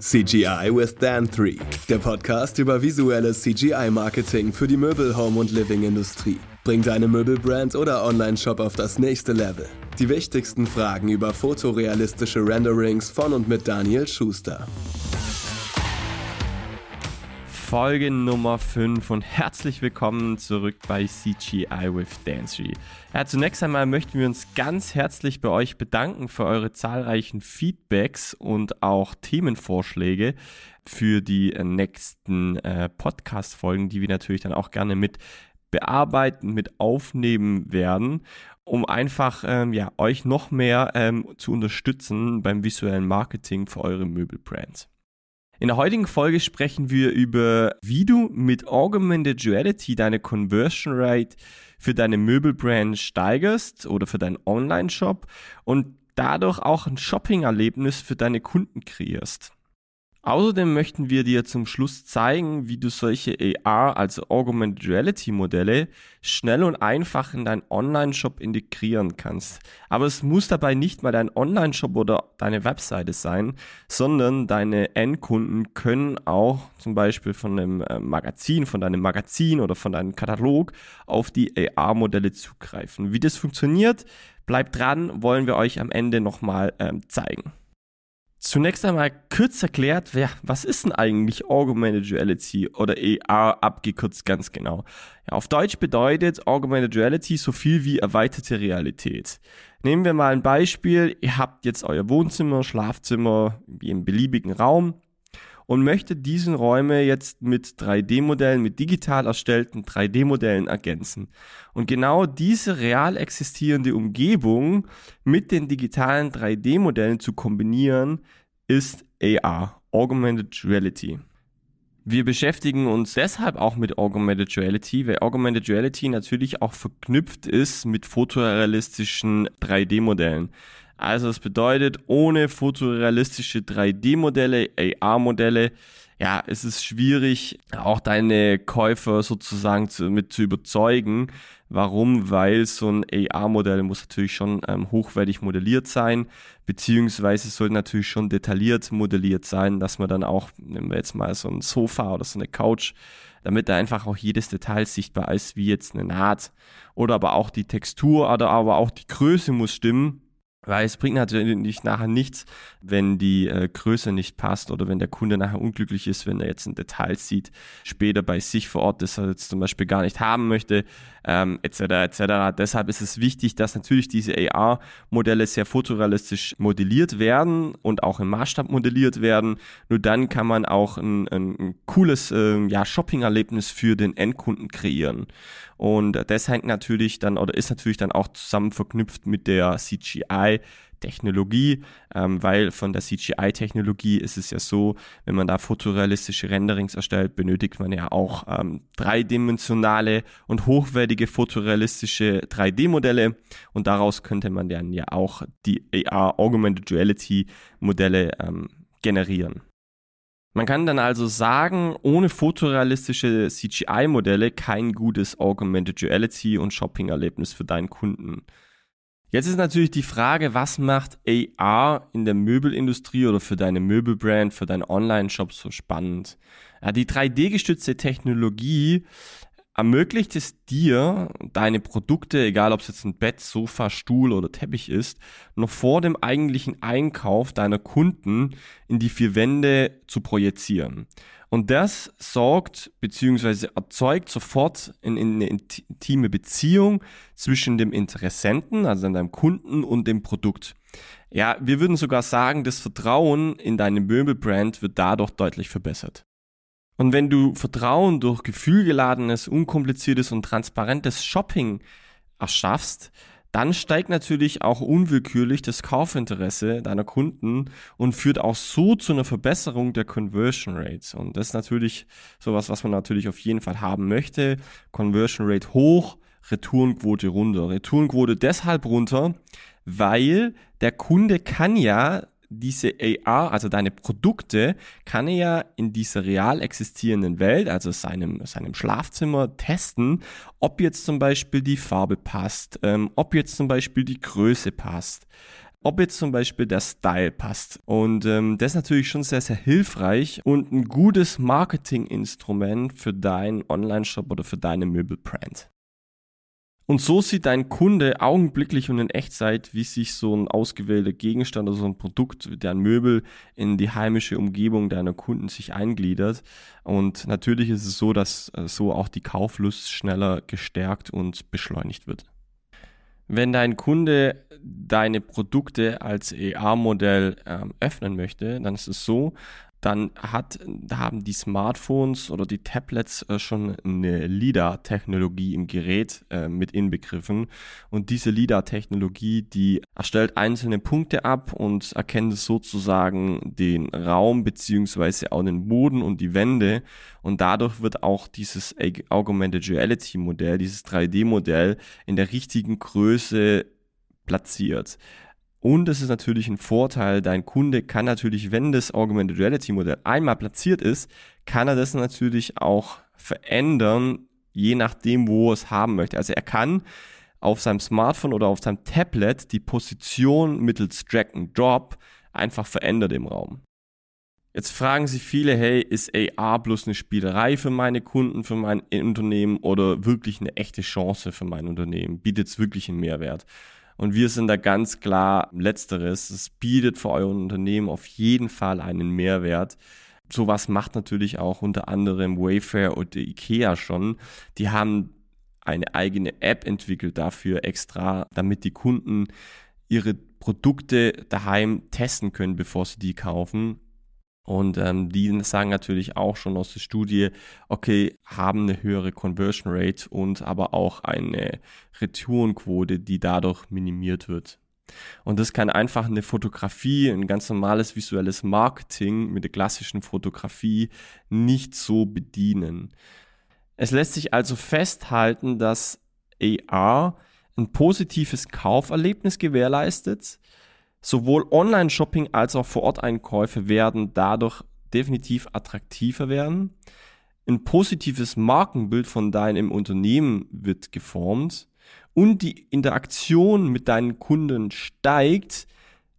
CGI with Dan 3, der Podcast über visuelles CGI-Marketing für die Möbel-, Home- und Living-Industrie. Bring deine Möbelbrand oder Online-Shop auf das nächste Level. Die wichtigsten Fragen über fotorealistische Renderings von und mit Daniel Schuster. Folge Nummer 5 und herzlich willkommen zurück bei CGI with Dancery. Ja, zunächst einmal möchten wir uns ganz herzlich bei euch bedanken für eure zahlreichen Feedbacks und auch Themenvorschläge für die äh, nächsten äh, Podcast-Folgen, die wir natürlich dann auch gerne mit bearbeiten, mit aufnehmen werden, um einfach ähm, ja, euch noch mehr ähm, zu unterstützen beim visuellen Marketing für eure Möbelbrands. In der heutigen Folge sprechen wir über, wie du mit Augmented Reality deine Conversion Rate für deine Möbelbrand steigerst oder für deinen Online-Shop und dadurch auch ein Shopping-Erlebnis für deine Kunden kreierst. Außerdem möchten wir dir zum Schluss zeigen, wie du solche AR, also Augmented Reality Modelle, schnell und einfach in deinen Online-Shop integrieren kannst. Aber es muss dabei nicht mal dein Online-Shop oder deine Webseite sein, sondern deine Endkunden können auch zum Beispiel von einem äh, Magazin, von deinem Magazin oder von deinem Katalog auf die AR-Modelle zugreifen. Wie das funktioniert, bleibt dran, wollen wir euch am Ende nochmal ähm, zeigen. Zunächst einmal kurz erklärt, wer, was ist denn eigentlich Augmented Reality oder AR abgekürzt ganz genau? Ja, auf Deutsch bedeutet Augmented Reality so viel wie erweiterte Realität. Nehmen wir mal ein Beispiel. Ihr habt jetzt euer Wohnzimmer, Schlafzimmer, wie im beliebigen Raum und möchte diesen Räume jetzt mit 3D-Modellen, mit digital erstellten 3D-Modellen ergänzen. Und genau diese real existierende Umgebung mit den digitalen 3D-Modellen zu kombinieren, ist AR, Augmented Reality. Wir beschäftigen uns deshalb auch mit Augmented Reality, weil Augmented Reality natürlich auch verknüpft ist mit fotorealistischen 3D-Modellen. Also es bedeutet, ohne fotorealistische 3D-Modelle, AR-Modelle, ja, es ist schwierig, auch deine Käufer sozusagen zu, mit zu überzeugen. Warum? Weil so ein AR-Modell muss natürlich schon ähm, hochwertig modelliert sein, beziehungsweise sollte natürlich schon detailliert modelliert sein, dass man dann auch, nehmen wir jetzt mal so ein Sofa oder so eine Couch, damit da einfach auch jedes Detail sichtbar ist, wie jetzt eine Naht. Oder aber auch die Textur oder aber auch die Größe muss stimmen weil es bringt natürlich nachher nichts, wenn die äh, Größe nicht passt oder wenn der Kunde nachher unglücklich ist, wenn er jetzt ein Detail sieht, später bei sich vor Ort, das er jetzt zum Beispiel gar nicht haben möchte, ähm, etc. etc. Deshalb ist es wichtig, dass natürlich diese AR-Modelle sehr fotorealistisch modelliert werden und auch im Maßstab modelliert werden. Nur dann kann man auch ein, ein, ein cooles äh, ja, Shopping-Erlebnis für den Endkunden kreieren. Und das hängt natürlich dann oder ist natürlich dann auch zusammen verknüpft mit der CGI. Technologie, ähm, weil von der CGI-Technologie ist es ja so, wenn man da fotorealistische Renderings erstellt, benötigt man ja auch ähm, dreidimensionale und hochwertige fotorealistische 3D-Modelle und daraus könnte man dann ja auch die AR Augmented Reality Modelle ähm, generieren. Man kann dann also sagen, ohne fotorealistische CGI-Modelle kein gutes Augmented Reality und Shopping-Erlebnis für deinen Kunden. Jetzt ist natürlich die Frage, was macht AR in der Möbelindustrie oder für deine Möbelbrand, für deinen Online-Shop so spannend? Ja, die 3D-gestützte Technologie ermöglicht es dir, deine Produkte, egal ob es jetzt ein Bett, Sofa, Stuhl oder Teppich ist, noch vor dem eigentlichen Einkauf deiner Kunden in die vier Wände zu projizieren. Und das sorgt bzw. erzeugt sofort in, in eine intime Beziehung zwischen dem Interessenten, also deinem Kunden und dem Produkt. Ja, wir würden sogar sagen, das Vertrauen in deine Möbelbrand wird dadurch deutlich verbessert. Und wenn du Vertrauen durch gefühlgeladenes, unkompliziertes und transparentes Shopping erschaffst, dann steigt natürlich auch unwillkürlich das Kaufinteresse deiner Kunden und führt auch so zu einer Verbesserung der Conversion Rates. Und das ist natürlich sowas, was man natürlich auf jeden Fall haben möchte. Conversion Rate hoch, Retourenquote runter. Retourenquote deshalb runter, weil der Kunde kann ja diese AR, also deine Produkte, kann er ja in dieser real existierenden Welt, also seinem, seinem Schlafzimmer, testen, ob jetzt zum Beispiel die Farbe passt, ähm, ob jetzt zum Beispiel die Größe passt. ob jetzt zum Beispiel der Style passt. Und ähm, das ist natürlich schon sehr, sehr hilfreich und ein gutes Marketinginstrument für deinen Online-Shop oder für deine Möbelbrand. Und so sieht dein Kunde augenblicklich und in Echtzeit, wie sich so ein ausgewählter Gegenstand oder so ein Produkt, dein Möbel in die heimische Umgebung deiner Kunden sich eingliedert. Und natürlich ist es so, dass äh, so auch die Kauflust schneller gestärkt und beschleunigt wird. Wenn dein Kunde deine Produkte als EA-Modell ähm, öffnen möchte, dann ist es so, dann hat, haben die Smartphones oder die Tablets äh, schon eine LIDAR-Technologie im Gerät äh, mit inbegriffen. Und diese LIDAR-Technologie, die erstellt einzelne Punkte ab und erkennt sozusagen den Raum beziehungsweise auch den Boden und die Wände. Und dadurch wird auch dieses Augmented Reality-Modell, dieses 3D-Modell in der richtigen Größe platziert. Und es ist natürlich ein Vorteil, dein Kunde kann natürlich, wenn das Augmented Reality Modell einmal platziert ist, kann er das natürlich auch verändern, je nachdem, wo er es haben möchte. Also er kann auf seinem Smartphone oder auf seinem Tablet die Position mittels Drag and Drop einfach verändern im Raum. Jetzt fragen sich viele, hey, ist AR bloß eine Spielerei für meine Kunden, für mein Unternehmen oder wirklich eine echte Chance für mein Unternehmen? Bietet es wirklich einen Mehrwert? Und wir sind da ganz klar letzteres. Es bietet für euer Unternehmen auf jeden Fall einen Mehrwert. Sowas macht natürlich auch unter anderem Wayfair und Ikea schon. Die haben eine eigene App entwickelt dafür extra, damit die Kunden ihre Produkte daheim testen können, bevor sie die kaufen. Und ähm, die sagen natürlich auch schon aus der Studie, okay, haben eine höhere Conversion Rate und aber auch eine Retourenquote, die dadurch minimiert wird. Und das kann einfach eine Fotografie, ein ganz normales visuelles Marketing mit der klassischen Fotografie nicht so bedienen. Es lässt sich also festhalten, dass AR ein positives Kauferlebnis gewährleistet, Sowohl Online-Shopping als auch Vor-Ort-Einkäufe werden dadurch definitiv attraktiver werden. Ein positives Markenbild von deinem Unternehmen wird geformt und die Interaktion mit deinen Kunden steigt.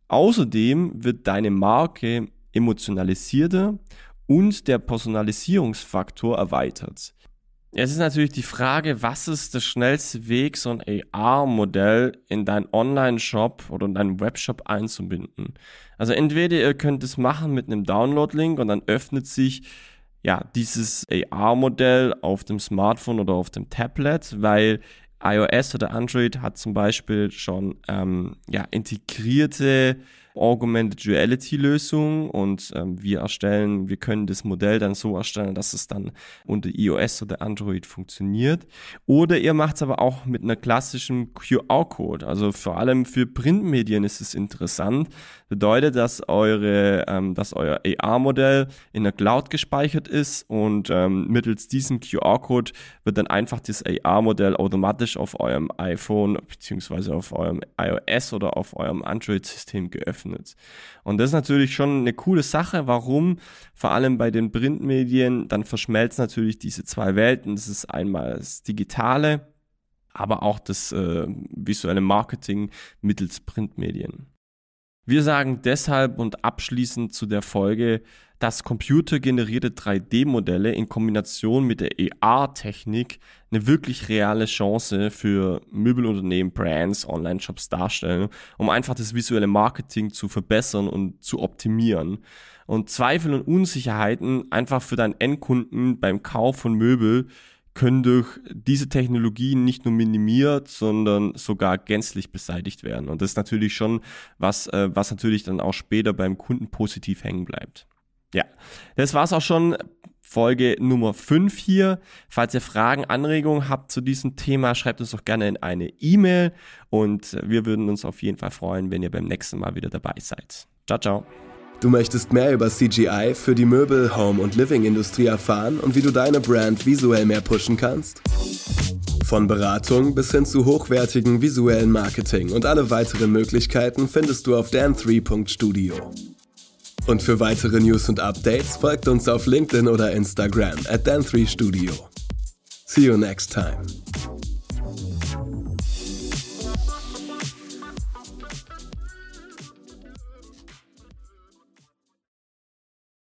Außerdem wird deine Marke emotionalisierter und der Personalisierungsfaktor erweitert. Jetzt ist natürlich die Frage, was ist der schnellste Weg, so ein AR-Modell in deinen Online-Shop oder in deinen Webshop einzubinden. Also entweder ihr könnt es machen mit einem Download-Link und dann öffnet sich ja dieses AR-Modell auf dem Smartphone oder auf dem Tablet, weil iOS oder Android hat zum Beispiel schon ähm, ja, integrierte Augmented Reality Lösung und ähm, wir erstellen, wir können das Modell dann so erstellen, dass es dann unter iOS oder Android funktioniert. Oder ihr macht es aber auch mit einer klassischen QR-Code. Also vor allem für Printmedien ist es interessant. Bedeutet, dass eure, ähm, dass euer AR-Modell in der Cloud gespeichert ist und ähm, mittels diesem QR-Code wird dann einfach das AR-Modell automatisch auf eurem iPhone beziehungsweise auf eurem iOS oder auf eurem Android-System geöffnet öffnet. Und das ist natürlich schon eine coole Sache. Warum? Vor allem bei den Printmedien, dann verschmelzen natürlich diese zwei Welten. Das ist einmal das Digitale, aber auch das äh, visuelle Marketing mittels Printmedien. Wir sagen deshalb und abschließend zu der Folge, dass computergenerierte 3D-Modelle in Kombination mit der AR-Technik eine wirklich reale Chance für Möbelunternehmen, Brands, Online-Shops darstellen, um einfach das visuelle Marketing zu verbessern und zu optimieren. Und Zweifel und Unsicherheiten einfach für deinen Endkunden beim Kauf von Möbel können durch diese Technologien nicht nur minimiert, sondern sogar gänzlich beseitigt werden. Und das ist natürlich schon was, äh, was natürlich dann auch später beim Kunden positiv hängen bleibt. Ja, das war's auch schon. Folge Nummer 5 hier. Falls ihr Fragen, Anregungen habt zu diesem Thema, schreibt uns doch gerne in eine E-Mail und wir würden uns auf jeden Fall freuen, wenn ihr beim nächsten Mal wieder dabei seid. Ciao, ciao. Du möchtest mehr über CGI für die Möbel-, Home- und Living-Industrie erfahren und wie du deine Brand visuell mehr pushen kannst? Von Beratung bis hin zu hochwertigen visuellen Marketing und alle weiteren Möglichkeiten findest du auf dan3.studio. Und für weitere News und Updates folgt uns auf LinkedIn oder Instagram at Dan3Studio. See you next time.